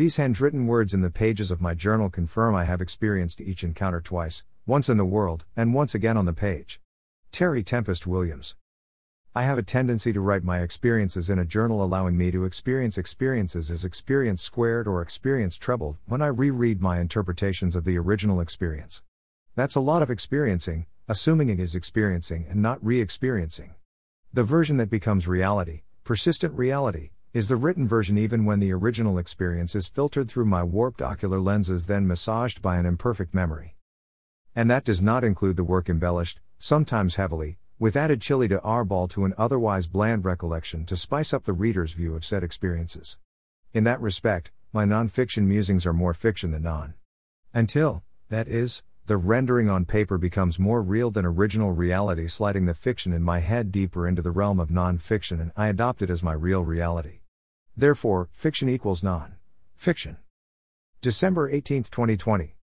These handwritten words in the pages of my journal confirm I have experienced each encounter twice, once in the world, and once again on the page. Terry Tempest Williams. I have a tendency to write my experiences in a journal, allowing me to experience experiences as experience squared or experience trebled when I reread my interpretations of the original experience. That's a lot of experiencing, assuming it is experiencing and not re experiencing. The version that becomes reality, persistent reality, is the written version even when the original experience is filtered through my warped ocular lenses, then massaged by an imperfect memory. And that does not include the work embellished, sometimes heavily, with added chili de arbol to an otherwise bland recollection to spice up the reader's view of said experiences. In that respect, my non-fiction musings are more fiction than non. Until, that is, the rendering on paper becomes more real than original reality, sliding the fiction in my head deeper into the realm of non fiction, and I adopt it as my real reality. Therefore, fiction equals non fiction. December 18, 2020.